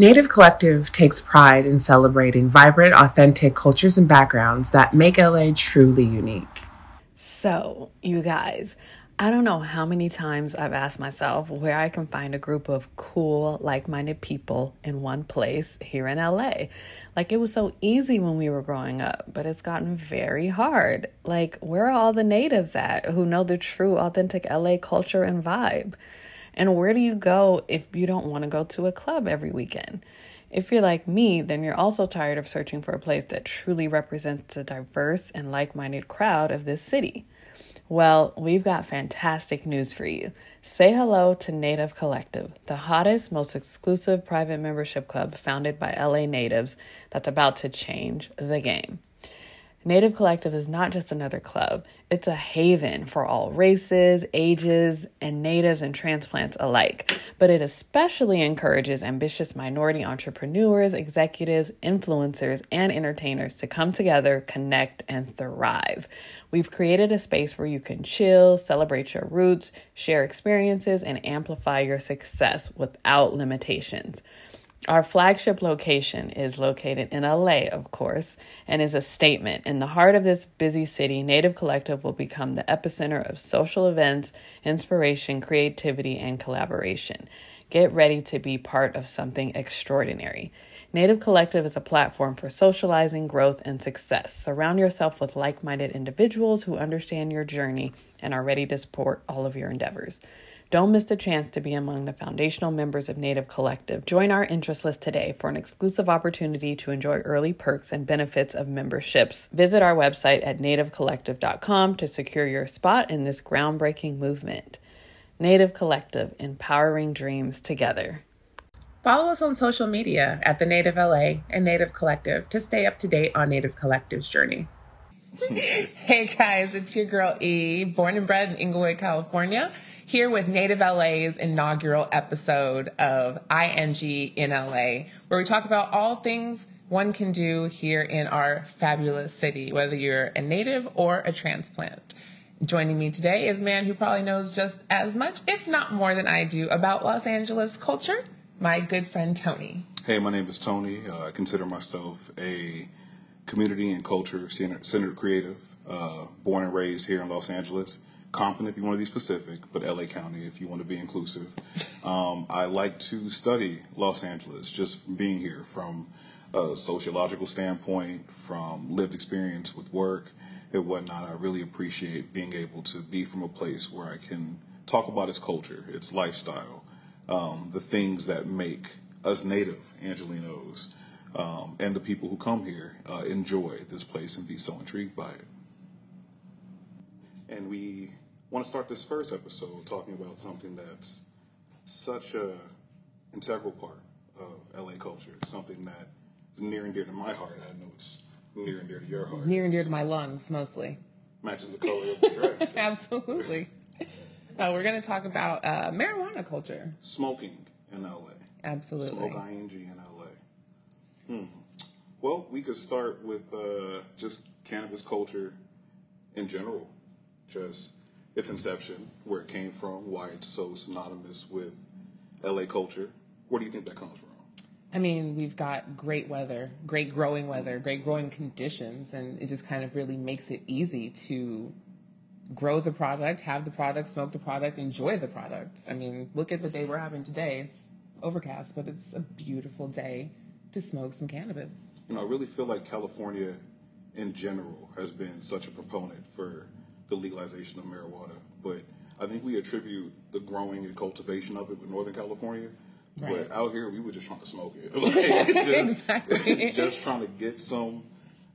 Native Collective takes pride in celebrating vibrant, authentic cultures and backgrounds that make LA truly unique. So, you guys, I don't know how many times I've asked myself where I can find a group of cool, like minded people in one place here in LA. Like, it was so easy when we were growing up, but it's gotten very hard. Like, where are all the natives at who know the true, authentic LA culture and vibe? And where do you go if you don't want to go to a club every weekend? If you're like me, then you're also tired of searching for a place that truly represents a diverse and like minded crowd of this city. Well, we've got fantastic news for you. Say hello to Native Collective, the hottest, most exclusive private membership club founded by LA natives that's about to change the game. Native Collective is not just another club, it's a haven for all races, ages, and natives and transplants alike. But it especially encourages ambitious minority entrepreneurs, executives, influencers, and entertainers to come together, connect, and thrive. We've created a space where you can chill, celebrate your roots, share experiences, and amplify your success without limitations. Our flagship location is located in LA, of course, and is a statement. In the heart of this busy city, Native Collective will become the epicenter of social events, inspiration, creativity, and collaboration. Get ready to be part of something extraordinary. Native Collective is a platform for socializing, growth, and success. Surround yourself with like minded individuals who understand your journey and are ready to support all of your endeavors. Don't miss the chance to be among the foundational members of Native Collective. Join our interest list today for an exclusive opportunity to enjoy early perks and benefits of memberships. Visit our website at nativecollective.com to secure your spot in this groundbreaking movement. Native Collective, empowering dreams together. Follow us on social media at the Native LA and Native Collective to stay up to date on Native Collective's journey. hey guys, it's your girl E, born and bred in Inglewood, California here with Native LA's inaugural episode of ING in LA, where we talk about all things one can do here in our fabulous city, whether you're a native or a transplant. Joining me today is a man who probably knows just as much, if not more than I do, about Los Angeles culture, my good friend Tony. Hey, my name is Tony. Uh, I consider myself a community and culture centered creative, uh, born and raised here in Los Angeles. Compton, if you want to be specific, but LA County, if you want to be inclusive. Um, I like to study Los Angeles just from being here, from a sociological standpoint, from lived experience with work and whatnot. I really appreciate being able to be from a place where I can talk about its culture, its lifestyle, um, the things that make us native Angelenos um, and the people who come here uh, enjoy this place and be so intrigued by it. And we want to start this first episode talking about something that's such a integral part of LA culture, something that is near and dear to my heart. I know it's near and dear to your heart. Near and dear to my lungs, mostly. Matches the color of the dress. Absolutely. Uh, we're going to talk about uh, marijuana culture. Smoking in LA. Absolutely. Smoke ING in LA. Hmm. Well, we could start with uh, just cannabis culture in general. Just its inception, where it came from, why it's so synonymous with LA culture. Where do you think that comes from? I mean, we've got great weather, great growing weather, great growing conditions, and it just kind of really makes it easy to grow the product, have the product, smoke the product, enjoy the product. I mean, look at the day we're having today. It's overcast, but it's a beautiful day to smoke some cannabis. You know, I really feel like California in general has been such a proponent for the legalization of marijuana. But I think we attribute the growing and cultivation of it with Northern California. Right. But out here, we were just trying to smoke it. Like, just, exactly. just trying to get some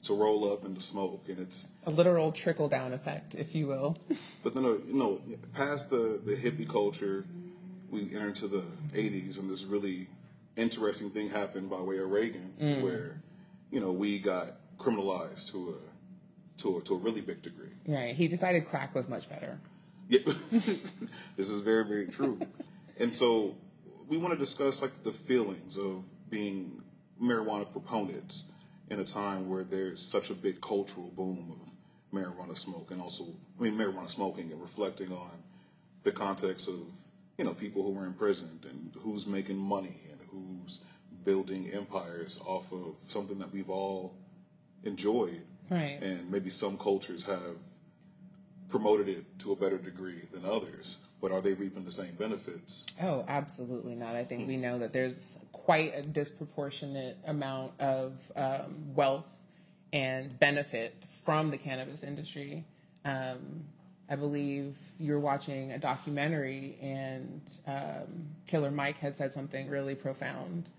to roll up and to smoke, and it's a literal trickle down effect, if you will. But then, uh, you know, past the the hippie culture, we enter into the '80s, and this really interesting thing happened by way of Reagan, mm. where you know we got criminalized to a to a, to a really big degree. Right. He decided crack was much better. Yeah, this is very very true. and so we want to discuss like the feelings of being marijuana proponents in a time where there's such a big cultural boom of marijuana smoke and also I mean marijuana smoking and reflecting on the context of you know people who are imprisoned and who's making money and who's building empires off of something that we've all enjoyed. Right. And maybe some cultures have promoted it to a better degree than others, but are they reaping the same benefits? Oh, absolutely not. I think we know that there's quite a disproportionate amount of um, wealth and benefit from the cannabis industry. Um, I believe you're watching a documentary, and um, Killer Mike had said something really profound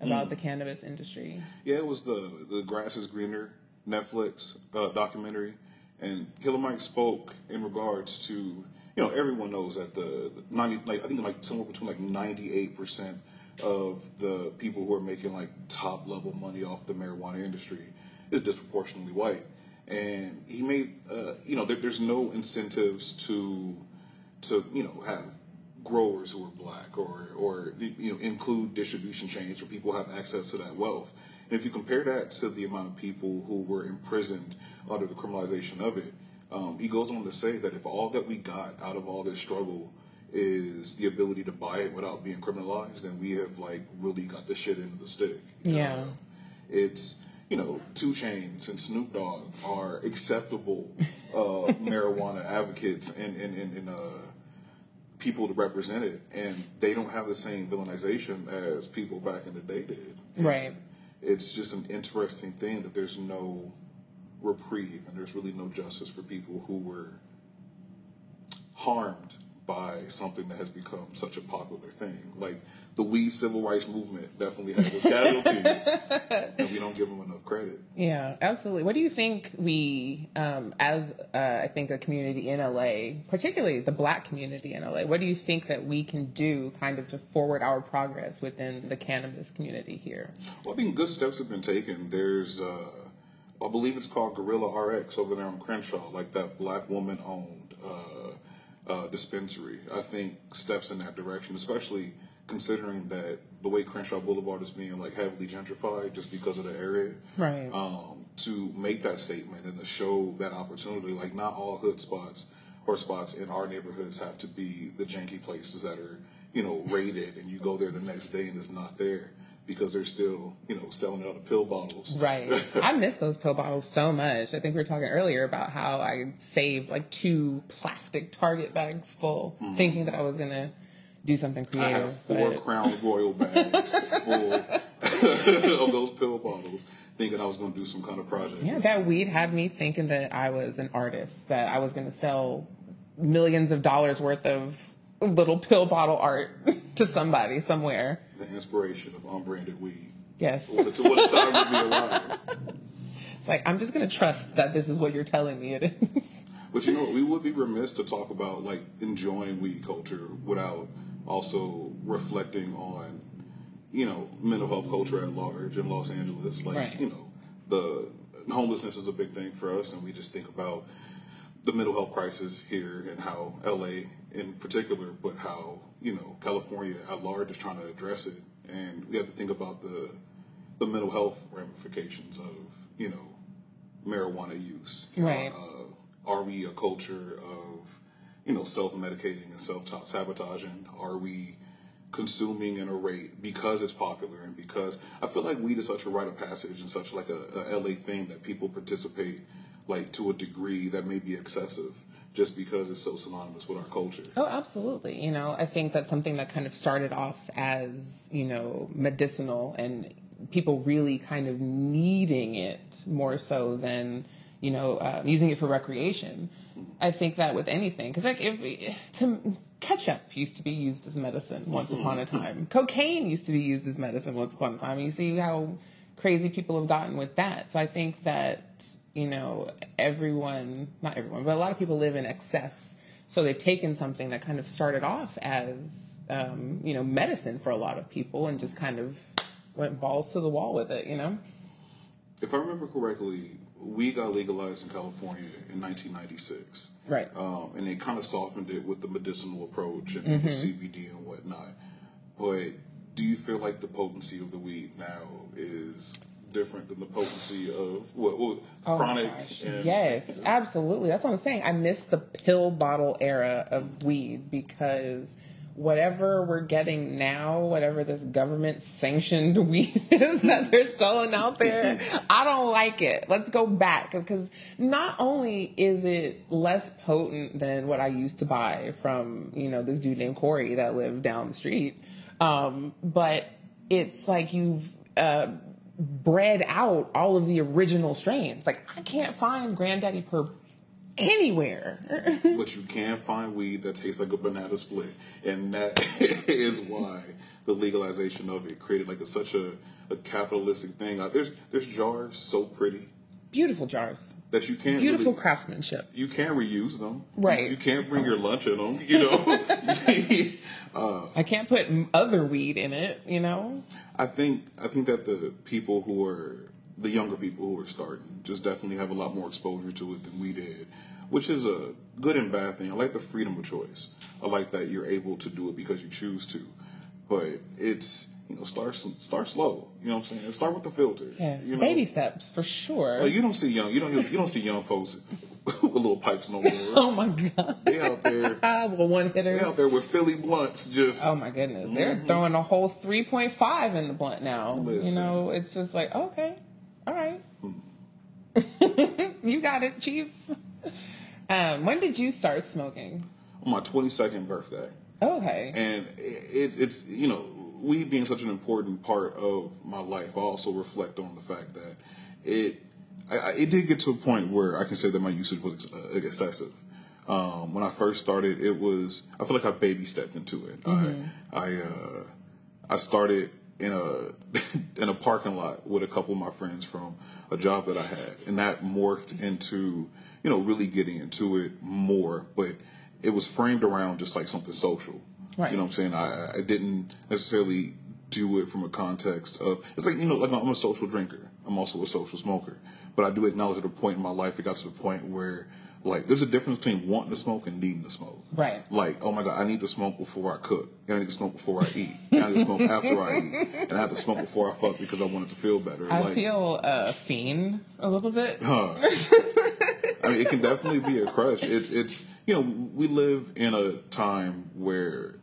about the cannabis industry. Yeah, it was the the Grass is Greener Netflix uh, documentary, and Killer Mike spoke in regards to you know everyone knows that the, the ninety like I think like somewhere between like ninety eight percent of the people who are making like top level money off the marijuana industry is disproportionately white, and he made uh, you know there, there's no incentives to to you know have growers who are black or or you know include distribution chains where people have access to that wealth. And if you compare that to the amount of people who were imprisoned under the criminalization of it, um, he goes on to say that if all that we got out of all this struggle is the ability to buy it without being criminalized, then we have like really got the shit into the stick. Yeah. Uh, it's you know, 2 Chainz and Snoop Dogg are acceptable uh, marijuana advocates and and and, and uh, people to represent it, and they don't have the same villainization as people back in the day did. Right. It's just an interesting thing that there's no reprieve and there's really no justice for people who were harmed by something that has become such a popular thing. Like the weed civil rights movement definitely has its casualties, and we don't give them enough credit. Yeah, absolutely. What do you think we, um, as uh, I think a community in LA, particularly the Black community in LA, what do you think that we can do, kind of, to forward our progress within the cannabis community here? Well, I think good steps have been taken. There's, uh, I believe it's called Gorilla RX over there on Crenshaw, like that black woman owned uh, dispensary. I think steps in that direction, especially considering that the way Crenshaw Boulevard is being like heavily gentrified just because of the area. Right. Um, to make that statement and to show that opportunity, like not all hood spots or spots in our neighborhoods have to be the janky places that are, you know, raided and you go there the next day and it's not there because they're still, you know, selling out of pill bottles. Right. I miss those pill bottles so much. I think we were talking earlier about how I saved like two plastic Target bags full, thinking that I was going to do something Mm-hmm. I creative. have four but- Crown Royal bags full of those pill bottles, thinking I was going to do some kind of project. Yeah, that weed had me thinking that I was an artist, that I was going to sell millions of dollars worth of little pill bottle art to somebody somewhere. The inspiration of unbranded weed. Yes. A, what time to be alive. It's like, I'm just going to trust that this is what you're telling me it is. But you know, we would be remiss to talk about like enjoying weed culture without also reflecting on, you know, mental health culture at large in Los Angeles. Like, Right. you know, the homelessness is a big thing for us, and we just think about the mental health crisis here and how LA in particular, but how you know California at large is trying to address it, and we have to think about the the mental health ramifications of you know marijuana use. Right. Uh, are we a culture of you know self medicating and self sabotaging? Are we consuming at a rate because it's popular and because I feel like weed is such a rite of passage and such like a, a LA thing that people participate like to a degree that may be excessive just because it's so synonymous with our culture. Oh, absolutely. You know, I think that's something that kind of started off as, you know, medicinal and people really kind of needing it more so than, you know, uh, using it for recreation. I think that with anything, because like if to ketchup used to be used as medicine once upon a time, cocaine used to be used as medicine once upon a time. And you see how crazy people have gotten with that. So I think that you know everyone, not everyone, but a lot of people live in excess. So they've taken something that kind of started off as um, you know medicine for a lot of people and just kind of went balls to the wall with it. You know. If I remember correctly, we got legalized in California in 1996. Right. Um, and they kind of softened it with the medicinal approach and Mm-hmm. CBD and whatnot. But do you feel like the potency of the weed now is different than the potency of what, what Oh chronic? and- Yes, absolutely. That's what I'm saying. I miss the pill bottle era of weed because whatever we're getting now, whatever this government sanctioned weed is that they're selling out there, I don't like it. Let's go back because not only is it less potent than what I used to buy from, you know, this dude named Corey that lived down the street, um, but it's like you've, uh, bred out all of the original strains. Like I can't find Granddaddy Purp anywhere. but you can find weed that tastes like a banana split, and that is why the legalization of it created like a, such a, a capitalistic thing. There's there's jars so pretty Beautiful jars. that you can't Beautiful really- craftsmanship. you can't reuse them. Right. You can't bring your lunch in them. You know. uh, I can't put other weed in it, you know? I think I think that the people who are the younger people who are starting just definitely have a lot more exposure to it than we did, which is a good and bad thing. I like the freedom of choice. I like that you're able to do it because you choose to, but it's you know start start slow. You know what I'm saying? Start with the filter. Yes. You know? Baby steps for sure. Like, you don't see young you don't you don't see young folks with little pipes no more. oh my god. They out there. Ah, little one They hitters. out there with Philly blunts. Just Oh my goodness. They're throwing a whole 3.5 in the blunt now. You know, it's just like, okay, all right. you got it, Chief. Um, when did you start smoking? on my 22nd birthday. Okay. and it's it's you know weed being such an important part of my life i also reflect on the fact that it I, it did get to a point where i can say that my usage was uh, excessive um, when i first started it was i feel like i baby stepped into it i i uh, i started in a in a parking lot with a couple of my friends from a job that I had, and that morphed into you know really getting into it more. But it was framed around just like something social. Right. You know what I'm saying? I, I didn't necessarily do it from a context of it's like you know like I'm a social drinker. I'm also a social smoker, but I do acknowledge at a point in my life it got to the point where like there's a difference between wanting to smoke and needing to smoke. Right. Like, oh my god, I need to smoke before I cook. And I need to smoke before I eat. And I need to smoke after I eat. And I have to smoke before I fuck because I want it to feel better. I like, feel uh, seen a little bit. Huh. I mean, it can definitely be a crush. It's it's you know we live in a time where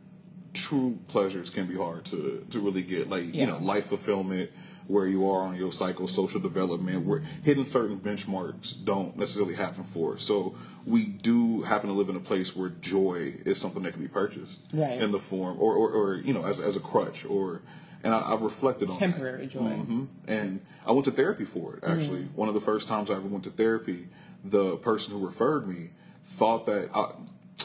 true pleasures can be hard to to really get. Like you know life fulfillment, where you are on your psychosocial development, where hitting certain benchmarks don't necessarily happen for. us. So we do happen to live in a place where joy is something that can be purchased Right. in the form or, or, or you know as as a crutch or. And I, I've reflected on that. Temporary joy. Mhm. And I went to therapy for it, actually. One of the first times I ever went to therapy, the person who referred me thought that. I,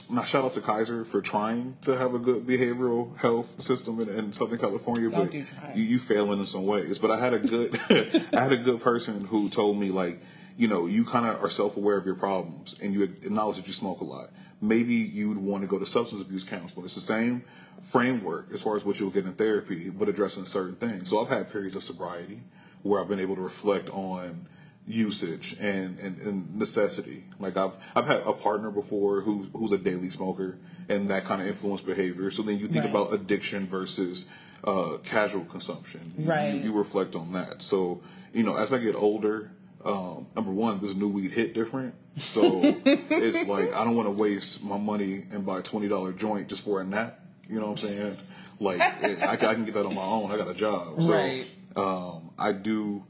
now, shout out to Kaiser for trying to have a good behavioral health system in, in Southern California, Y'all but you, you failing in some ways. But I had a good, I had a good person who told me like, you know, you kind of are self aware of your problems and you acknowledge that you smoke a lot. Maybe you'd want to go to substance abuse counseling. It's the same framework as far as what you'll get in therapy, but addressing certain things. So I've had periods of sobriety where I've been able to reflect on usage and, and, and necessity. Like I've I've had a partner before who's who's a daily smoker and that kind of influenced behavior. So then you think Right. about addiction versus uh, casual consumption. You- Right. You, you reflect on that. So you know, as I get older, um, number one, this new weed hit different. So it's like I don't want to waste my money and buy a twenty dollar joint just for a nap. You know what I'm saying? Like it, I, can- I can get that on my own. I got a job. So Right. um, I do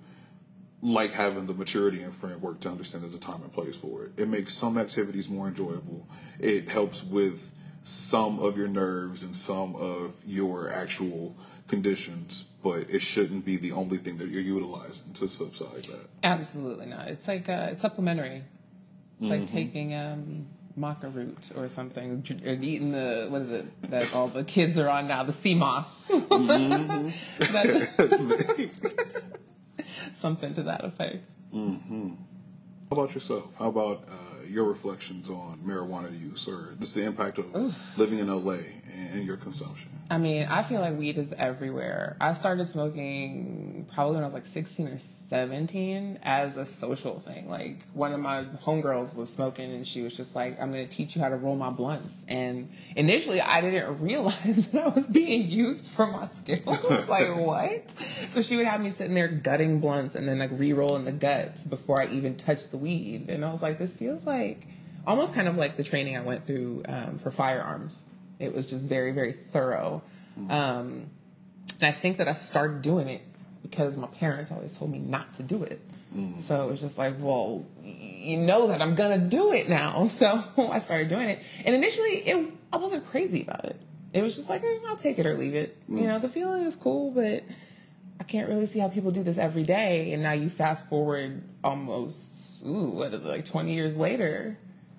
like having the maturity and framework to understand there's a time and place for it. It makes some activities more enjoyable. It helps with some of your nerves and some of your actual conditions, but it shouldn't be the only thing that you're utilizing to subside that. Absolutely not. It's like uh, it's supplementary. It's Mm-hmm. like taking um, maca root or something, or eating the what is it that all the kids are on now, the sea moss. Mm-hmm. That- something to that effect. How about yourself? How about uh, your reflections on marijuana use or just the impact of living in LA and, and your consumption? I mean, I feel like weed is everywhere. I started smoking probably when I was like 16 or 17 as a social thing. Like, one of my homegirls was smoking and she was just like, I'm going to teach you how to roll my blunts. And initially, I didn't realize that I was being used for my skills. like, what? So she would have me sitting there gutting blunts and then like re rolling the guts before I even touched the weed. And I was like, this feels like almost kind of like the training I went through um, for firearms It was just very, very thorough. Um, and I think that I started doing it because my parents always told me not to do it. So it was just like, well, you know that I'm gonna do it now. So I started doing it. And initially, it I wasn't crazy about it. It was just like, eh, I'll take it or leave it. You know, the feeling is cool, but I can't really see how people do this every day. And now you fast forward almost, ooh, what is it, like 20 years later,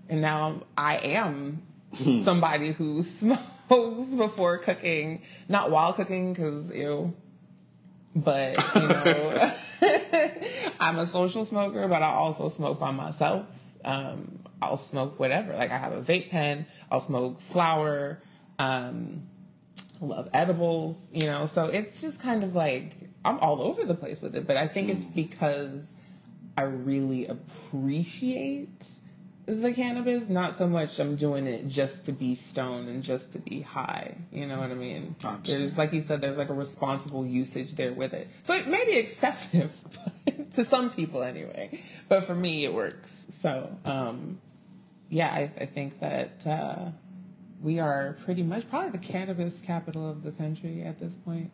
and now I'm, I am somebody who smokes before cooking, not while cooking, because ew. But you know, I'm a social smoker, but I also smoke by myself. Um, I'll smoke whatever. Like I have a vape pen. I'll smoke flower. Um, love edibles, you know. So it's just kind of like I'm all over the place with it. But I think it's because I really appreciate the cannabis, not so much I'm doing it just to be stoned and just to be high. You know what I mean? I. There's like you said, there's like a responsible usage there with it. So it may be excessive to some people anyway, but for me it works. So um, yeah, I, I think that uh, we are pretty much probably the cannabis capital of the country at this point.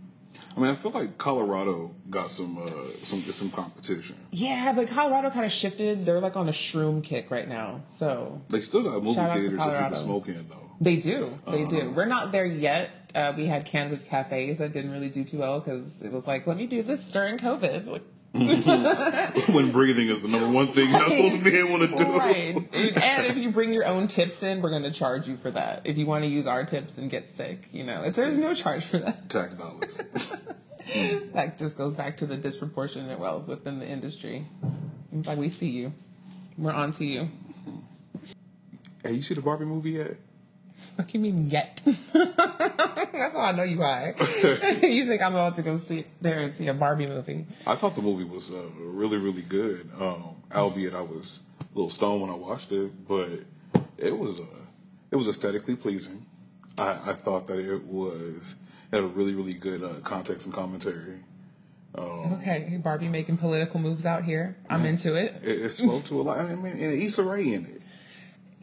I mean, I feel like Colorado got some uh, some some competition. Yeah, but Colorado kind of shifted. They're like on a shroom kick right now. So They still got movie theaters that people smoke in though. they do. They Uh-huh. do. We're not there yet. Uh, we had cannabis cafes that didn't really do too well because it was like, let me do this during COVID. Like, when breathing is the number one thing you're supposed to be able to do. right. And if you bring your own tips in, we're going to charge you for that. If you want to use our tips and get sick, you know, there's no charge for that. Tax dollars. That just goes back to the disproportionate wealth within the industry. It's like we see you. We're on to you. hey, you see the Barbie movie yet? What do you mean yet? That's how I know you high. you think I'm about to go sit there and see a Barbie movie? I thought the movie was uh, really, really good. Um, albeit I was a little stoned when I watched it, but it was uh, it was aesthetically pleasing. I, I thought that it was it had a really, really good uh, context and commentary. Okay, Barbie making political moves out here. I'm into it. It, it spoke to a lot. I mean, and Issa Rae in it.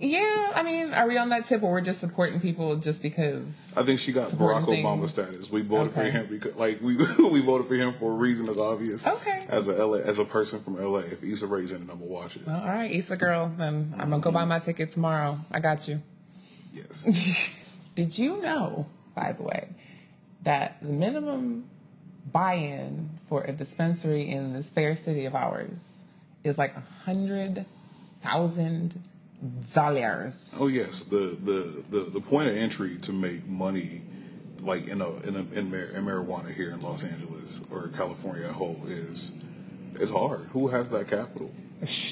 Yeah, I mean, are we on that tip or we're just supporting people just because? I think she got Barack Obama things. status. We voted Okay. for him because, like, we we voted for him for a reason that's obvious. Okay. As a LA, as a person from LA, if Issa Rae's in it, I'm gonna watch it. Well, all right, Issa girl, then I'm gonna go buy my ticket tomorrow. I got you. Yes. Did you know, by the way, that the minimum buy-in for a dispensary in this fair city of ours is like a hundred thousand dollars? Oh yes, the, the the the point of entry to make money, like in a in a, in, mar- in marijuana here in Los Angeles or California at whole is is hard. Who has that capital?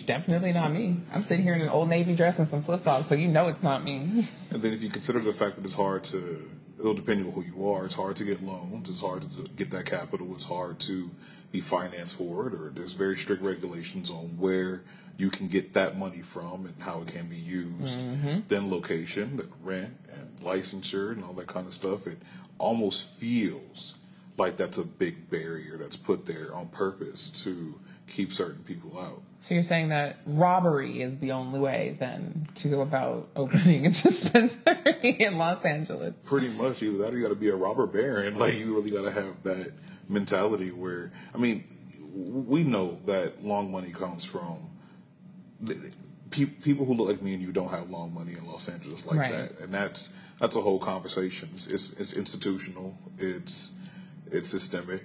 Definitely not me. I'm sitting here in an old navy dress and some flip flops, so you know it's not me. And then if you consider the fact that it's hard to, it'll depend on who you are. It's hard to get loans. It's hard to get that capital. It's hard to be financed for it. Or there's very strict regulations on where you can get that money from and how it can be used. Mm-hmm. Then location, the rent and licensure and all that kind of stuff. It almost feels like that's a big barrier that's put there on purpose to keep certain people out. So you're saying that robbery is the only way then to go about opening a dispensary in Los Angeles? Pretty much, either that or you got to be a robber baron. Like you really got to have that mentality where, I mean, we know that long money comes from people who look like me and you don't have long money in Los Angeles like Right. that, and that's that's a whole conversation. It's it's, institutional. It's it's systemic.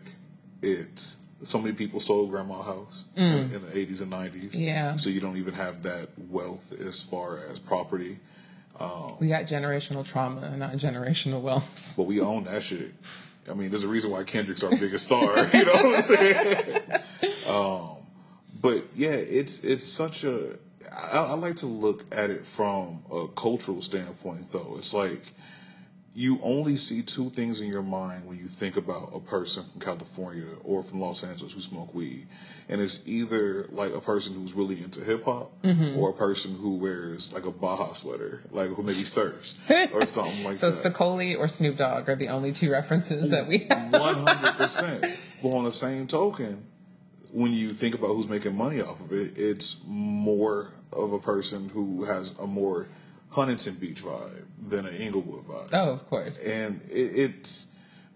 It's so many people sold grandma house in, in the 80s and 90s. Yeah. So you don't even have that wealth as far as property. We got generational trauma, not generational wealth. But we own that shit. I mean, there's a reason why Kendrick's our biggest star. You know what I'm saying? Um, but yeah, it's it's such a. I, I like to look at it from a cultural standpoint, though. It's like you only see two things in your mind when you think about a person from California or from Los Angeles who smoke weed, and it's either like a person who's really into hip hop mm-hmm. or a person who wears like a Baja sweater, like who maybe surfs or something like So that. So Spicoli or Snoop Dogg are the only two references that we have. One hundred percent. But on the same token, when you think about who's making money off of it, it's more of a person who has a more Huntington Beach vibe than an Inglewood vibe. Oh, of course. And it, it's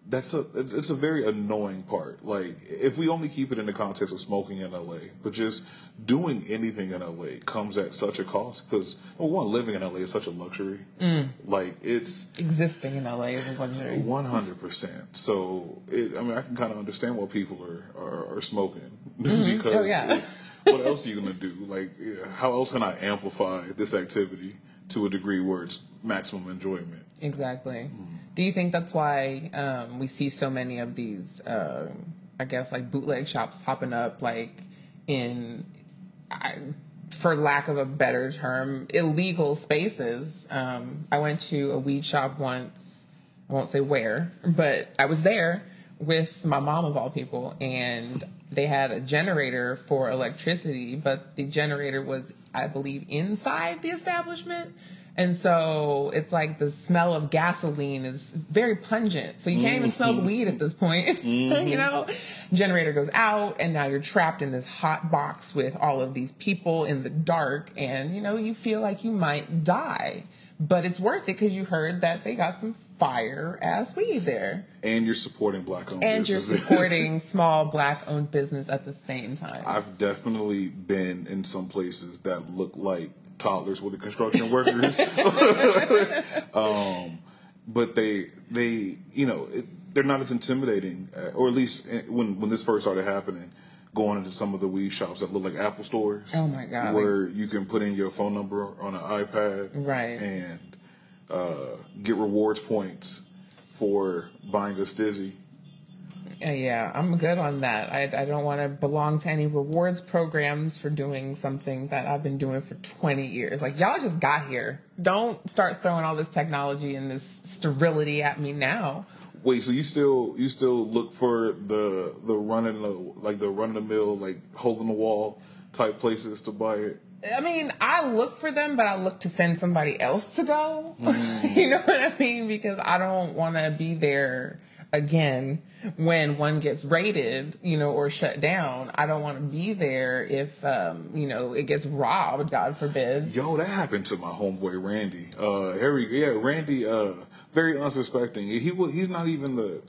that's a it's, it's a very annoying part. Like if we only keep it in the context of smoking in LA, but just doing anything in LA comes at such a cost because well, one living in LA is such a luxury. Mm. Like it's Existing in LA is a luxury. one hundred percent. So it, I mean, I can kind of understand why people are are, are smoking because Oh, yeah. it's, what else are you gonna do? Like, how else can I amplify this activity to a degree where it's maximum enjoyment? Exactly. Do you think that's why um, we see so many of these, uh, I guess, like bootleg shops popping up, like in, I, for lack of a better term, illegal spaces? Um, I went to a weed shop once. I won't say where, but I was there with my mom of all people, and they had a generator for electricity, but the generator was, I believe, inside the establishment. And so it's like the smell of gasoline is very pungent. So you can't even smell the weed at this point. you mm-hmm. know, generator goes out and now you're trapped in this hot box with all of these people in the dark and you know, you feel like you might die. But it's worth it because you heard that they got some fire ass weed there. And you're supporting black owned And you're businesses. supporting small black owned business at the same time. I've definitely been in some places that look like toddlers with the construction workers. um, but they, they, you know, it, they're not as intimidating, uh, or at least uh, when when this first started happening, going into some of the weed shops that look like Apple stores. Oh my God. Where you can put in your phone number on an iPad, Right. and uh, get rewards points for buying a STIIIZY. Uh, yeah, I'm good on that. I, I don't want to belong to any rewards programs for doing something that I've been doing for 20 years. Like, y'all just got here. Don't start throwing all this technology and this sterility at me now. Wait, so you still you still look for the the running the like the run of the mill like hole in the wall type places to buy it? I mean, I look for them, but I look to send somebody else to go. you know what I mean? Because I don't want to be there again when one gets raided, you know, or shut down. I don't want to be there if, um, you know, it gets robbed, God forbid. Yo, that happened to my homeboy Randy. Uh, Harry, yeah, Randy, uh, very unsuspecting. He wa- he's not even the.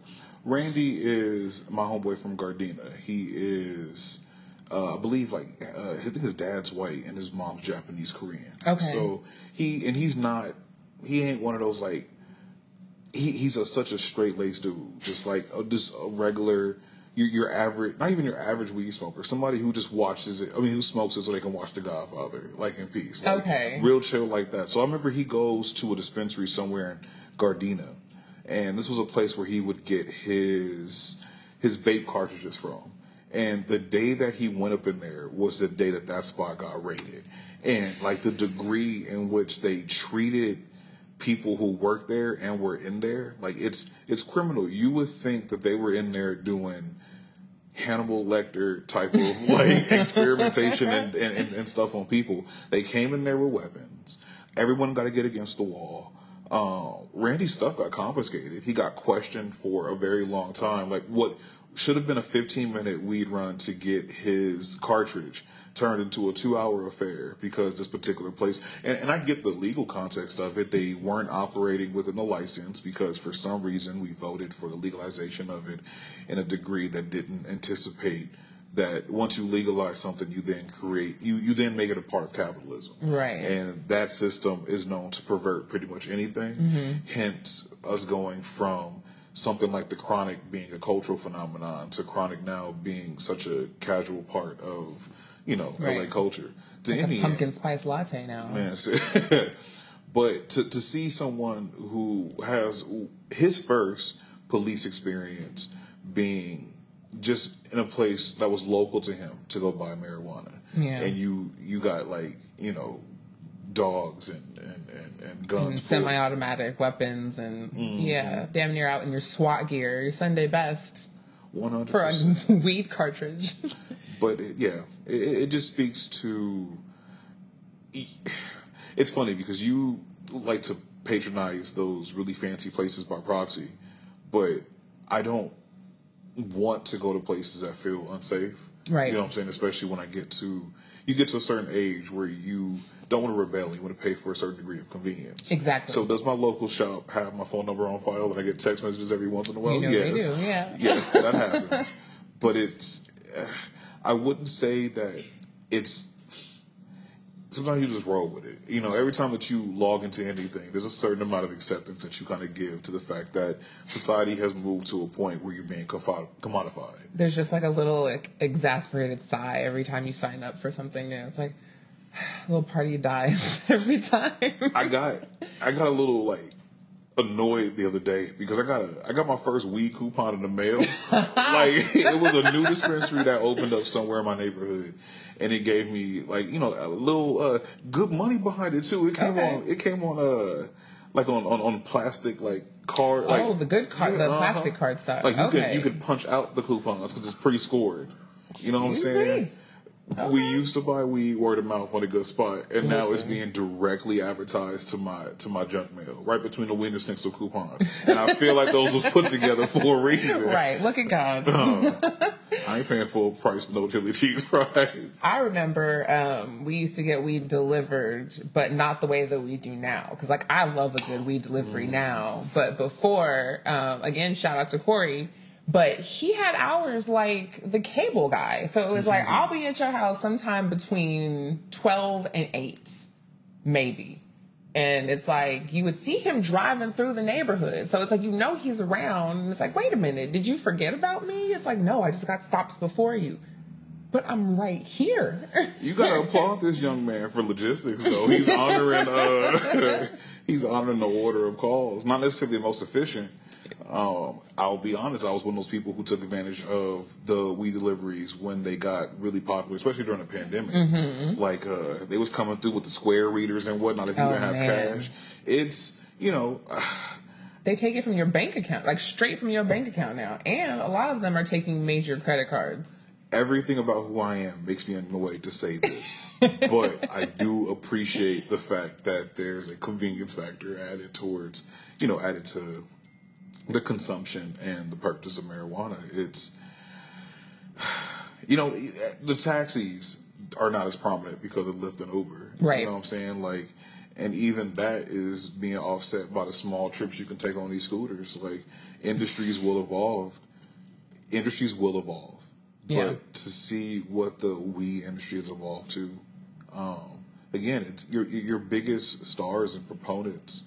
Randy is my homeboy from Gardena. He is, uh, I believe, like uh, I think his dad's white and his mom's Japanese Korean. Okay. So he and he's not. He ain't one of those like. He he's a, such a straight laced dude, just like a, just a regular. Your, your average, not even your average weed smoker, somebody who just watches it. I mean, who smokes it so they can watch The Godfather, like in peace. Like, Okay. real chill like that. So I remember he goes to a dispensary somewhere in Gardena, and this was a place where he would get his his vape cartridges from. And the day that he went up in there was the day that that spot got raided, and like the degree in which they treated people who worked there and were in there, like it's it's criminal. You would think that they were in there doing Hannibal Lecter type of like experimentation and, and, and, stuff on people. They came in there with weapons. Everyone got to get against the wall. Um, Randy's stuff got confiscated. He got questioned for a very long time. Like what should have been a 15 minute weed run to get his cartridge turned into a two hour affair because this particular place, and, and I get the legal context of it. They weren't operating within the license because for some reason we voted for the legalization of it in a degree that didn't anticipate that once you legalize something, you then create, you, you then make it a part of capitalism. Right. And that system is known to pervert pretty much anything. Mm-hmm. Hence, us going from something like the chronic being a cultural phenomenon to chronic now being such a casual part of, you know, LA culture. To Like any pumpkin spice latte now. Man, but to, to see someone who has his first police experience being just in a place that was local to him to go buy marijuana, Yeah. and you you got like you know dogs and and, and, and guns, and semi-automatic weapons and mm-hmm. yeah, damn near out in your SWAT gear, your Sunday best 100%. for a weed cartridge. but it, yeah, it, it just speaks to. It's funny because you like to patronize those really fancy places by proxy, but I don't want to go to places that feel unsafe. Right. You know what I'm saying? Especially when I get to you get to a certain age where you don't want to rebel. You want to pay for a certain degree of convenience. Exactly. So does my local shop have my phone number on file and I get text messages every once in a while? You know they yes. do, yeah. Yes, that happens. But it's, uh, I wouldn't say that it's, sometimes you just roll with it. You know, every time that you log into anything, there's a certain amount of acceptance that you kind of give to the fact that society has moved to a point where you're being commodified. There's just like a little like, exasperated sigh every time you sign up for something new. It's like little party dies every time. I got I got a little like annoyed the other day because I got a I got my first weed coupon in the mail. like it was a new dispensary that opened up somewhere in my neighborhood. And it gave me like, you know, a little uh good money behind it too. It came Okay. on it came on uh like on, on, on plastic like card like oh, the good card, the uh-huh. plastic card stuff. Like you okay. could you could punch out the coupons because it's pre-scored. You know what I'm saying? me? We used to buy weed word of mouth on a good spot, and now it's being directly advertised to my to my junk mail, right between the window to coupons. And I feel like those was put together for a reason. Right, look at God. I ain't paying full price for no chili cheese fries. I remember um, we used to get weed delivered, but not the way that we do now. Because like I love a good weed delivery now, but before, um, again, shout out to Corey. But he had hours like the cable guy, so it was like I'll be at your house sometime between twelve and eight, maybe. And it's like you would see him driving through the neighborhood. So it's like you know he's around. And it's like, wait a minute, did you forget about me? It's like, no, I just got stops before you. But I'm right here. You gotta applaud this young man for logistics, though. He's honoring uh, he's honoring the order of calls. Not necessarily the most efficient. Um, I'll be honest. I was one of those people who took advantage of the weed deliveries when they got really popular, especially during the pandemic. Mm-hmm. Like uh, they was coming through with the square readers and whatnot. If you Oh, didn't have man. cash, it's you know. they take it from your bank account, like straight from your bank account now. And a lot of them are taking major credit cards. everything about who I am makes me annoyed to say this, but I do appreciate the fact that there's a convenience factor added towards, you know, added to the consumption and the purchase of marijuana. It's, you know, the taxis are not as prominent because of Lyft and Uber. Right. You know what I'm saying? Like, and even that is being offset by the small trips you can take on these scooters. Like, industries will evolve. Industries will evolve. Yeah. But to see what the weed industry has evolved to, um, again, it's your your biggest stars and proponents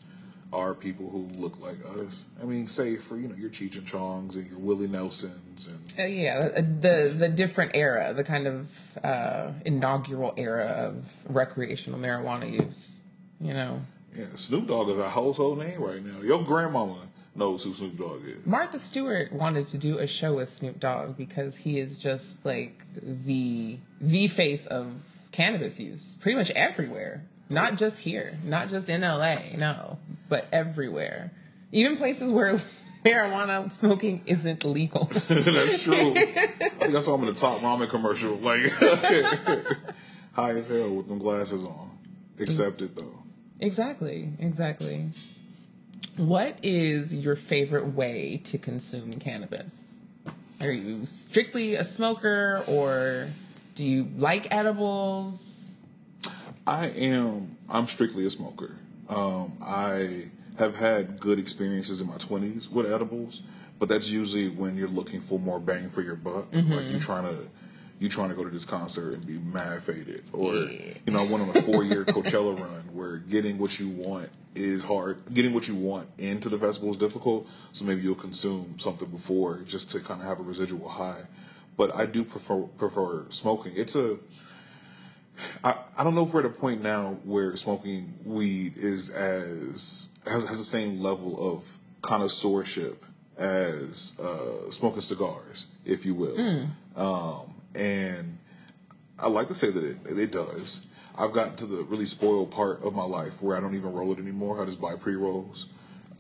are people who look like us. I mean, say for you know your Cheech and Chongs and your Willie Nelsons and Uh, yeah, the the different era, the kind of uh, inaugural era of recreational marijuana use. You know, yeah, Snoop Dogg is a household name right now. Your grandmama knows who Snoop Dogg is. Martha Stewart wanted to do a show with Snoop Dogg because he is just like the the face of cannabis use, pretty much everywhere. Not just here, not just in LA, no, but everywhere. Even places where marijuana smoking isn't legal. That's true. I think I saw him in the top ramen commercial, like high as hell with them glasses on. Accepted though. Exactly, exactly. What is your favorite way to consume cannabis? Are you strictly a smoker or do you like edibles? I am. I'm strictly a smoker. Um, I have had good experiences in my 20s with edibles, but that's usually when you're looking for more bang for your buck. Like you're trying to you trying to go to this concert and be mad faded, or Yeah. you know, I went on a four year Coachella run where getting what you want is hard. Getting what you want into the festival is difficult, so maybe you'll consume something before just to kind of have a residual high. But I do prefer prefer smoking. It's a I, I don't know if we're at a point now where smoking weed is as has, has the same level of connoisseurship as uh, smoking cigars, if you will. Um, and I like to say that it, it does. I've gotten to the really spoiled part of my life where I don't even roll it anymore. I just buy pre rolls.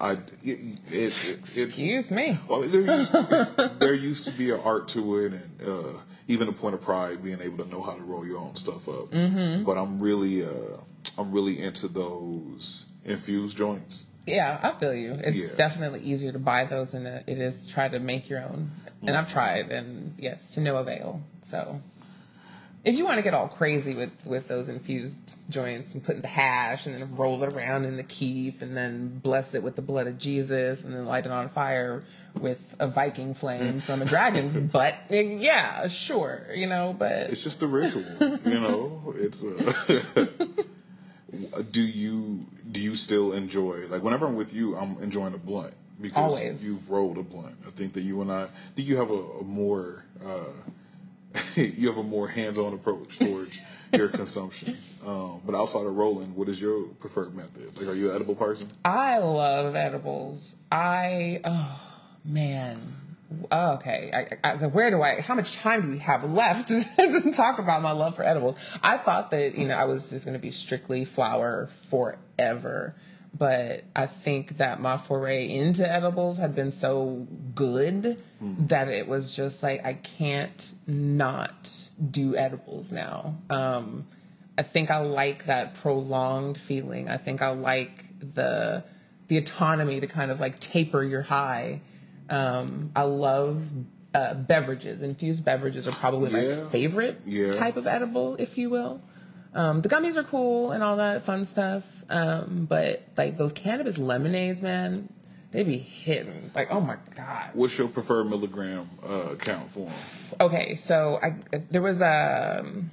I it, it, Excuse me. well, there used, there used to be an art to it, and uh, even a point of pride being able to know how to roll your own stuff up. Mm-hmm. But I'm really, uh, I'm really into those infused joints. Yeah, I feel you. It's Yeah. definitely easier to buy those than it is to try to make your own. And I've tried, and yes, to no avail. So if you want to get all crazy with with those infused joints and put in the hash and then roll it around in the kief and then bless it with the blood of Jesus and then light it on fire with a Viking flame from a dragon's butt, yeah, sure, you know, but It's just a ritual, you know. It's uh, do you do you still enjoy like whenever I'm with you, I'm enjoying a blunt because Always. you've rolled a blunt. I think that you and I, I think you have a, a more uh, you have a more hands-on approach towards your consumption. Um, but outside of rolling, what is your preferred method? Like, are you an edible person? I love edibles. I oh man. Oh, okay. I, I, where do I? How much time do we have left to talk about my love for edibles? I thought that you know I was just going to be strictly flower forever, but I think that my foray into edibles had been so good that it was just like I can't not do edibles now. Um, I think I like that prolonged feeling. I think I like the the autonomy to kind of like taper your high. Um, I love uh, beverages. Infused beverages are probably my favorite Yeah. type of edible, if you will. Um, the gummies are cool and all that fun stuff, um, but like those cannabis lemonades, man, they be hitting. Like, oh my god. What's your preferred milligram uh, count for them? Okay, so I there was a um,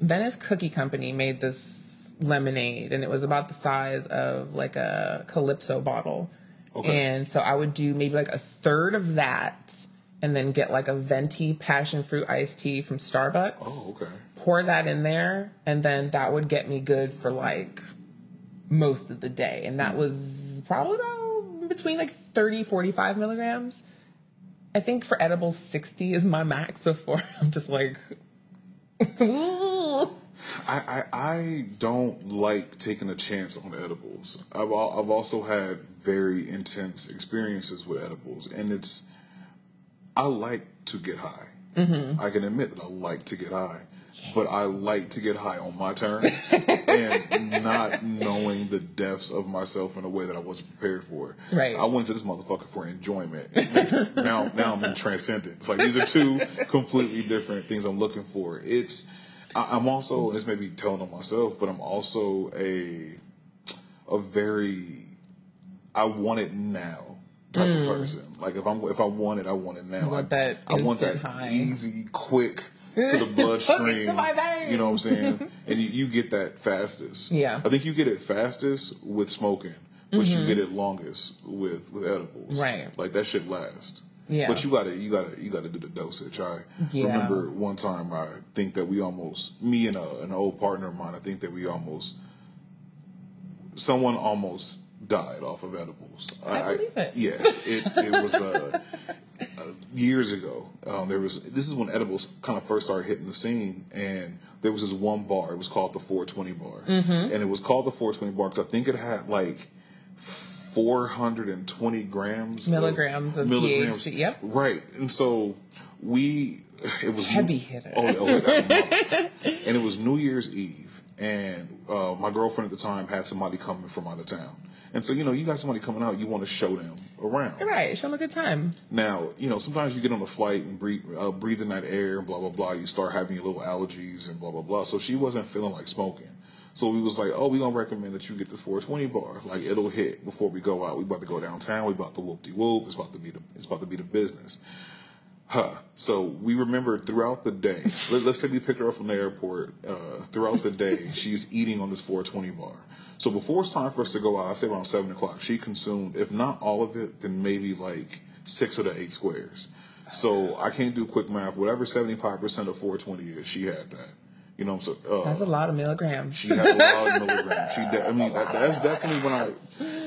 Venice Cookie Company made this lemonade, and it was about the size of like a Calypso bottle. Okay. And so I would do maybe like a third of that, and then get like a venti passion fruit iced tea from Starbucks. Oh, okay. Pour that in there, and then that would get me good for like most of the day, and that was probably about between like 30, 45 milligrams. I think for edibles, 60 is my max before I'm just like, I, I, I don't like taking a chance on edibles. I've al- I've also had very intense experiences with edibles, and it's I like to get high. Mm-hmm. I can admit that I like to get high, but I like to get high on my terms and not knowing the depths of myself in a way that I wasn't prepared for. Right. I went to this motherfucker for enjoyment. now, now I'm in transcendence. Like these are two completely different things I'm looking for. It's I, I'm also this may be telling on myself, but I'm also a a very I want it now type of person. Like if I'm if I want it, I want it now. Hmm. want I, that I want that high. easy, quick to the bloodstream. to my veins. You know what I'm saying? and you, you get that fastest. Yeah. I think you get it fastest with smoking, but you get it longest with with edibles. Mm-hmm. Right. Like that shit lasts. Yeah. But you gotta you gotta you gotta do the dosage. I Yeah. remember one time I think that we almost me and a, an old partner of mine, I think that we almost someone almost died off of edibles. I believe it. Yes, it it was uh, years ago. Um, there was this is when edibles kind of first started hitting the scene, and there was this one bar. It was called the 420 bar, Mm-hmm. and it was called the 420 bar because I think it had like 420 grams of- Milligrams THC, yep. right. And so we it was Heavy hitter. Oh, oh and it was New Year's Eve, and uh, my girlfriend at the time had somebody coming from out of town. And so, you know, you got somebody coming out, you want to show them around. right, show them a good time. Now, you know, sometimes you get on a flight and breathe, uh, breathe in that air and blah, blah, blah. You start having your little allergies and blah, blah, blah. So she wasn't feeling like smoking. So we was like, oh, we going to recommend that you get this 420 bar. Like, it'll hit before we go out. We about to go downtown. We about to whoop-de-whoop. It's about to be the, it's about to be the business. Huh. So we remember throughout the day, let, us say we picked her up from the airport, uh, throughout the day, she's eating on this 420 bar. So before it's time for us to go out, I say around 7 o'clock, she consumed, if not all of it, then maybe like six of the eight squares. So I can't do quick math. Whatever 75% of 420 is, she had that. You know saying? Uh, That's a lot of milligrams. she had a lot of milligrams. She, de- I mean, that, that's definitely when I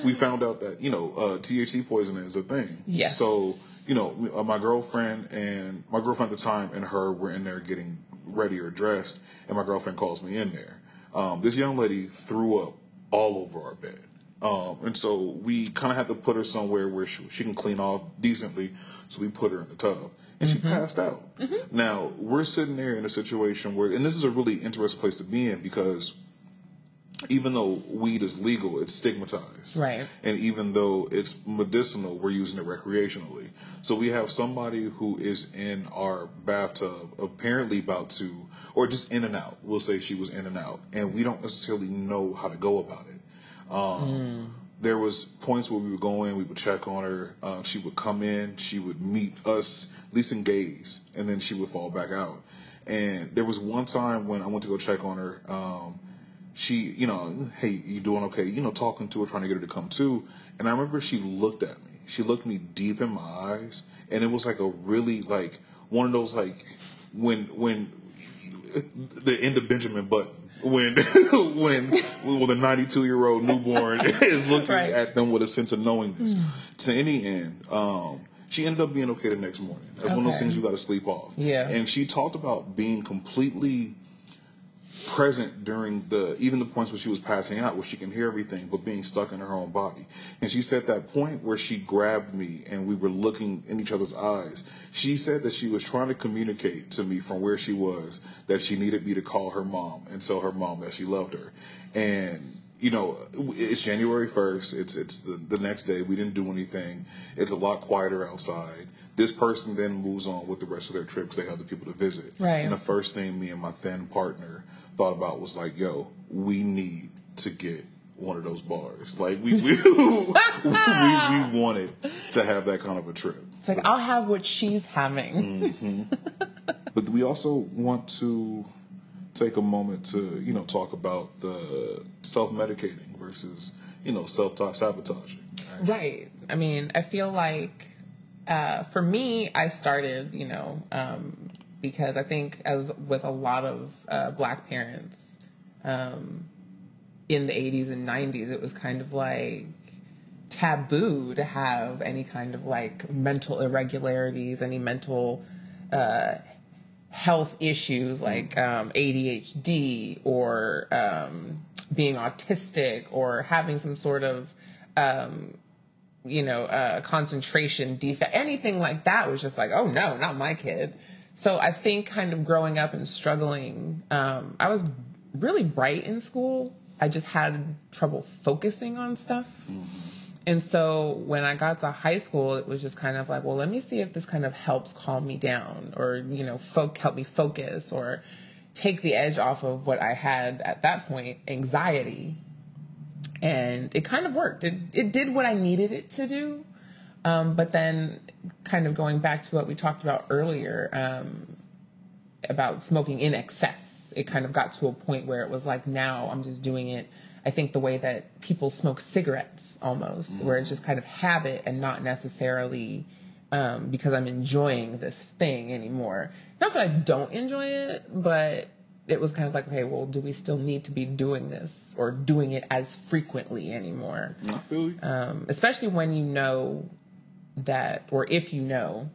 we found out that you know uh, THC poisoning is a thing. Yes. So you know, uh, my girlfriend and my girlfriend at the time and her were in there getting ready or dressed, and my girlfriend calls me in there. Um, this young lady threw up all over our bed. Um, and so we kind of had to put her somewhere where she, she can clean off decently. So we put her in the tub and she passed out. Now we're sitting there in a situation where, and this is a really interesting place to be in because even though weed is legal, it's stigmatized. Right. And even though it's medicinal, we're using it recreationally. So we have somebody who is in our bathtub, apparently about to, or just in and out. We'll say she was in and out, and we don't necessarily know how to go about it. Um, There was points where we would go in, we would check on her. Uh, she would come in, she would meet us, at least in gaze, and then she would fall back out. And there was one time when I went to go check on her. Um, she, you know, hey, you doing okay? You know, talking to her, trying to get her to come to. And I remember she looked at me. She looked me deep in my eyes, and it was like a really like one of those like when when the end of Benjamin Button when when when the 92 year old newborn is looking Right. at them with a sense of knowingness. To any end, um, she ended up being okay the next morning. That's one of those things you got to sleep off. Yeah. And she talked about being completely present during the even the points where she was passing out where she can hear everything but being stuck in her own body. And she said that point where she grabbed me and we were looking in each other's eyes she said that she was trying to communicate to me from where she was that she needed me to call her mom and tell her mom that she loved her. And you know it's january 1st it's it's the, the next day we didn't do anything it's a lot quieter outside this person then moves on with the rest of their trip because they have the people to visit Right. and the first thing me and my then partner thought about was like, yo, we need to get one of those bars. Like we we, we, we wanted to have that kind of a trip. It's like I'll have what she's having. Mm. But we also want to take a moment to, you know, talk about the self-medicating versus, you know, self-sabotaging. Right. I mean, I feel like uh, for me, I started, you know, um, because I think as with a lot of uh, black parents um, in the 80s and 90s, it was kind of like taboo to have any kind of like mental irregularities, any mental uh, health issues like um, ADHD or um, being autistic or having some sort of um, you know, uh, concentration defect, anything like that was just like, oh no, not my kid. So I think kind of growing up and struggling, um, I was really bright in school. I just had trouble focusing on stuff. And so when I got to high school, it was just kind of like, well, let me see if this kind of helps calm me down or, you know, folk help me focus or take the edge off of what I had at that point, anxiety and it kind of worked. It it did what I needed it to do. Um, but then, kind of going back to what we talked about earlier um, about smoking in excess, it kind of got to a point where it was like, now I'm just doing it. I think the way that people smoke cigarettes almost, where it's just kind of habit and not necessarily um, because I'm enjoying this thing anymore. Not that I don't enjoy it, but it was kind of like, okay, well, do we still need to be doing this or doing it as frequently anymore? I feel you. um, especially when you know that, or if you know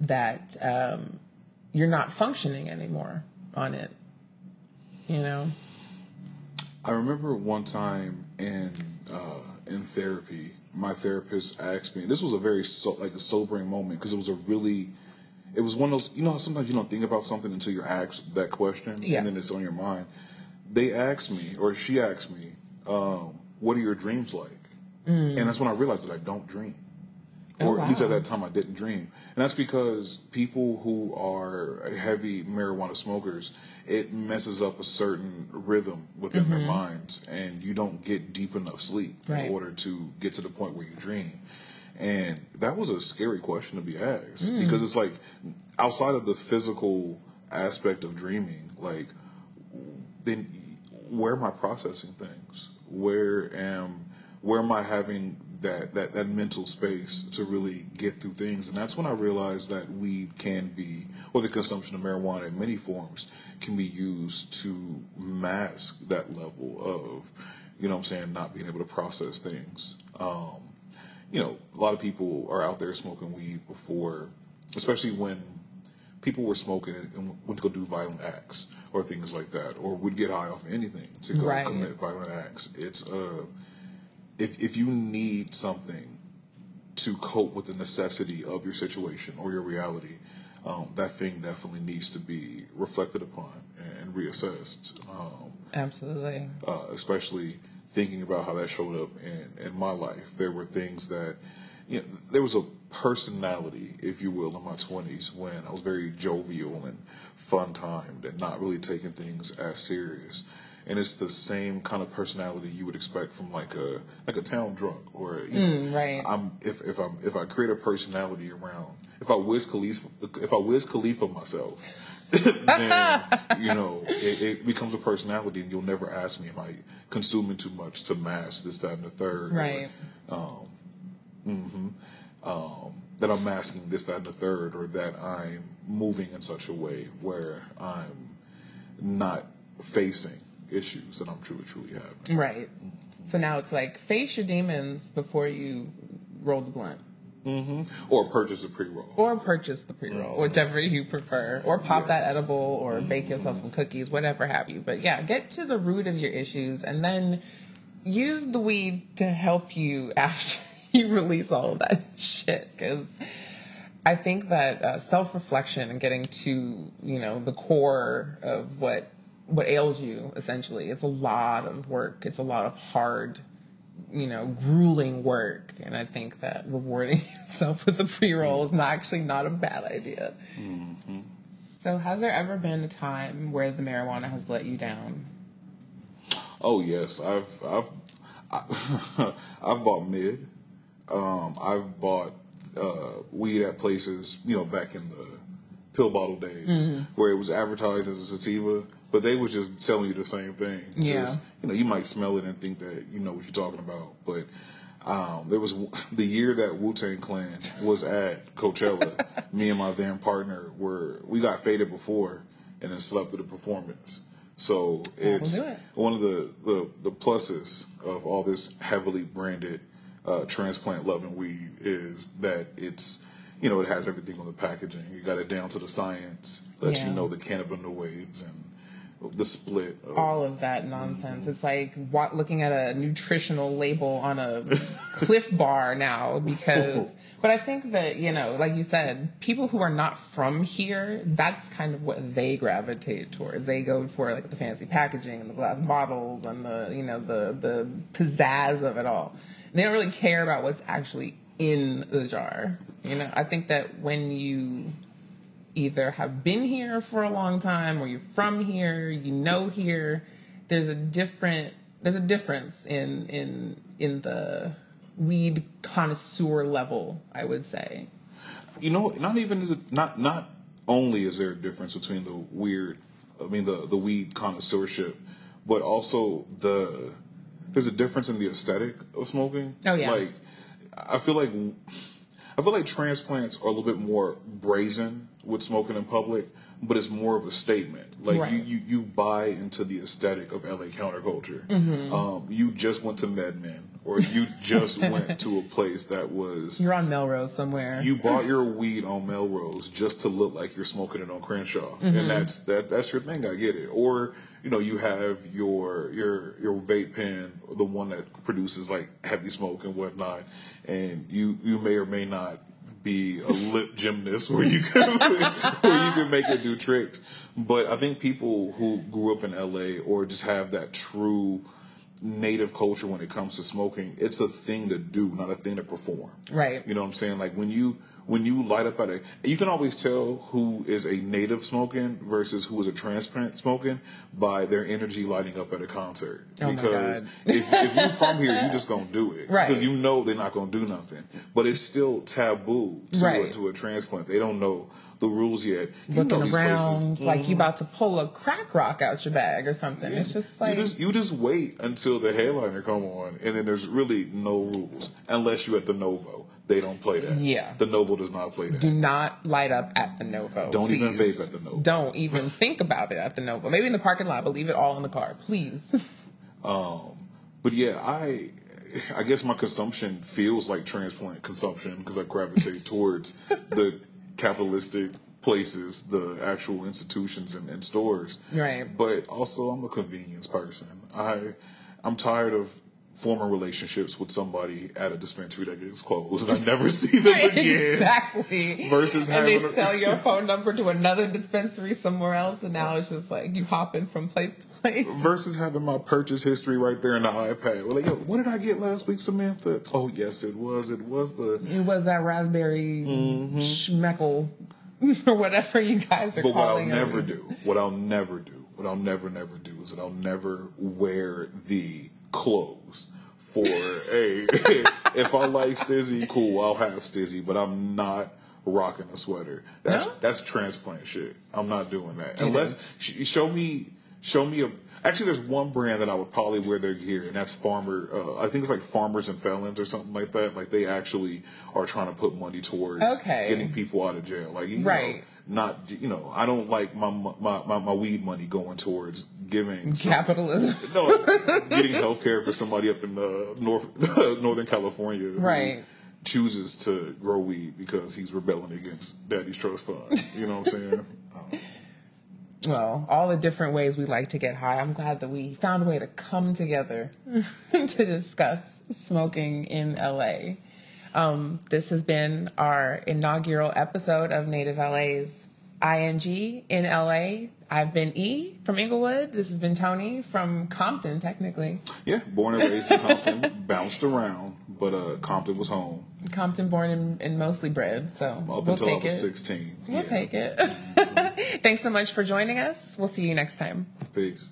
that um, you're not functioning anymore on it. You know, I remember one time in uh, in therapy, my therapist asked me. and This was a very so, like a sobering moment because it was a really, it was one of those. You know how sometimes you don't think about something until you're asked that question, Yeah. and then it's on your mind. They asked me, or she asked me, um, "What are your dreams like?" And that's when I realized that I don't dream. Oh, Or at least at that time, I didn't dream, and that's because people who are heavy marijuana smokers, it messes up a certain rhythm within their mm-hmm. minds, and you don't get deep enough sleep Right. in order to get to the point where you dream. And that was a scary question to be asked hmm. because it's like outside of the physical aspect of dreaming, like then where am I processing things? Where am where am I having that, that that mental space to really get through things? And that's when I realized that weed can be, or the consumption of marijuana in many forms can be used to mask that level of, you know what I'm saying, not being able to process things. Um, you know, a lot of people are out there smoking weed before, especially when people were smoking and went to go do violent acts or things like that, or would get high off of anything to go Right. commit violent acts. It's uh, if if you need something to cope with the necessity of your situation or your reality, um, that thing definitely needs to be reflected upon and reassessed. Um, Absolutely. uh, especially thinking about how that showed up in, in my life. There were things that, you know, there was a personality, if you will, in my 20s when I was very jovial and fun timed and not really taking things as serious. And it's the same kind of personality you would expect from like a like a town drunk or you know, Mm, right. I'm if if I'm if I create a personality around if I Wiz Khalifa if I Wiz Khalifa myself then you know it, it becomes a personality, and you'll never ask me, am I consuming too much to mask this, that, and the third? Right. Or, um, hmm um, that I'm masking this, that, and the third, or that I'm moving in such a way where I'm not facing issues that I'm truly, truly having. Right. So now it's like face your demons before you roll the blunt. Mm-hmm. Or purchase a pre-roll. Or purchase the pre roll, whichever you prefer. Or pop that edible or bake yourself some cookies, whatever have you. But yeah, get to the root of your issues and then use the weed to help you after you release all of that shit. Because I think that uh, self reflection and getting to, you know, the core of what what ails you essentially it's a lot of work it's a lot of hard you know, grueling work. And I think that rewarding yourself with a pre roll is not actually not a bad idea. So, has there ever been a time where the marijuana has let you down? Oh yes, I've I've I, I've bought mid. Um, I've bought uh, weed at places, you know, back in the pill bottle days, where it was advertised as a sativa, but they was just telling you the same thing. Yeah. Just you know, you might smell it and think that you know what you're talking about, but. Um, there was the year that Wu Tang Clan was at Coachella. me and my then partner were we got faded before and then slept through the performance. So it's it. one of the, the, the pluses of all this heavily branded uh, transplant loving weed is that it's you know it has everything on the packaging. You got it down to the science. Lets Yeah. you know the cannabinoids and the split. Of, All of that nonsense. It's like wa- looking at a nutritional label on a Clif Bar now because. But I think that you know, like you said, people who are not from here, that's kind of what they gravitate towards. They go for like the fancy packaging and the glass bottles and the you know the the pizzazz of it all. They don't really care about what's actually in the jar. You know, I think that when you either have been here for a long time or you're from here, you know here, there's a different there's a difference in in in the weed connoisseur level, I would say. you know, not even is it not not only is there a difference between the weird, I mean the the weed connoisseurship, but also the there's a difference in the aesthetic of smoking. Oh, yeah. like I feel like I feel like transplants are a little bit more brazen with smoking in public, but it's more of a statement. Like Right. you, you you buy into the aesthetic of LA counterculture. Mm-hmm. Um, you just went to MedMen, or you just went to a place that was You're on Melrose somewhere. you bought your weed on Melrose just to look like you're smoking it on Crenshaw, Mm-hmm. and that's that. That's your thing. I get it. Or you know, you have your your your vape pen, the one that produces like heavy smoke and whatnot, and you you may or may not be a lip gymnast where you can where you can make it do tricks. But I think people who grew up in LA or just have that true native culture when it comes to smoking, it's a thing to do, not a thing to perform. Right. You know what I'm saying? Like when you when you light up at a, you can always tell who is a native smoking versus who is a transplant smoking by their energy lighting up at a concert. Oh because if, if you're from here, you're just gonna do it, Right. Because you know they're not gonna do nothing. But it's still taboo to, a, to a transplant. They don't know the rules yet. You Looking around places. Mm-hmm. like you about to pull a crack rock out your bag or something. It's just like you just you just wait until the headliner come on, and then there's really no rules unless you're at the Novo. They don't play that. Yeah. the Novo does not play that. do not light up at the Novo. Don't even vape at the Novo. Don't even think about it at the Novo. Maybe in the parking lot, but leave it all in the car, please. Um, but yeah, I I guess my consumption feels like transplant consumption because I gravitate towards the capitalistic places, the actual institutions and, and stores. Right. But also, I'm a convenience person. I I'm tired of forming relationships with somebody at a dispensary that gets closed and I never see them again. exactly. Versus and they having a- sell your phone number to another dispensary somewhere else, and now it's just like you hopping from place to place. Versus having my purchase history right there in the iPad. Well, like, yo, what did I get last week, Samantha? Oh, yes, it was. It was the. It was that raspberry schmeckle or whatever you guys are Mm-hmm. But what I'll never do, what I'll never do, what I'll never, never do is that I'll never wear the clothes for a. if I like STIIIZY, cool, I'll have STIIIZY, but I'm not rocking a sweater. That's No? that's transplant shit. I'm not doing that unless sh- show me show me a. Actually, there's one brand that I would probably wear their gear, and that's Farmer. Uh, I think it's like Farmers and Felons or something like that. Like they actually are trying to put money towards Okay. getting people out of jail. Like you Right. know, not you know I don't like my my, my, my weed money going towards giving some- Capitalism. no getting health care for somebody up in the North Northern California who Right. chooses to grow weed because he's rebelling against Daddy's trust fund. You know what I'm saying? Um, well, all the different ways we like to get high. I'm glad that we found a way to come together to discuss smoking in LA. Um, this has been our inaugural episode of Native LA's ING in LA. I've been E from Inglewood. This has been Tony from Compton, technically. yeah, born and raised in Compton, bounced around, but uh, Compton was home Compton born and, and mostly bred, so up we'll until I take was it. 16. We'll Yeah. take it. Thanks so much for joining us. We'll see you next time. Peace.